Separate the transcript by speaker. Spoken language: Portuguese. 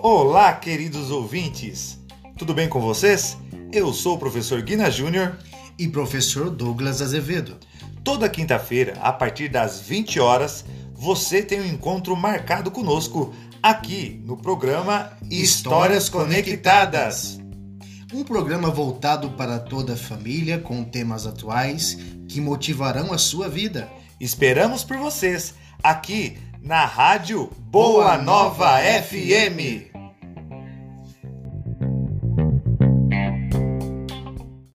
Speaker 1: Olá, queridos ouvintes! Tudo bem com vocês? Eu sou o professor Guina Júnior
Speaker 2: e professor Douglas Azevedo.
Speaker 1: Toda quinta-feira, a partir das 20 horas, você tem um encontro marcado conosco aqui no programa Histórias Conectadas.
Speaker 2: Um programa voltado para toda a família com temas atuais que motivarão a sua vida.
Speaker 1: Esperamos por vocês aqui na Rádio Boa Nova FM.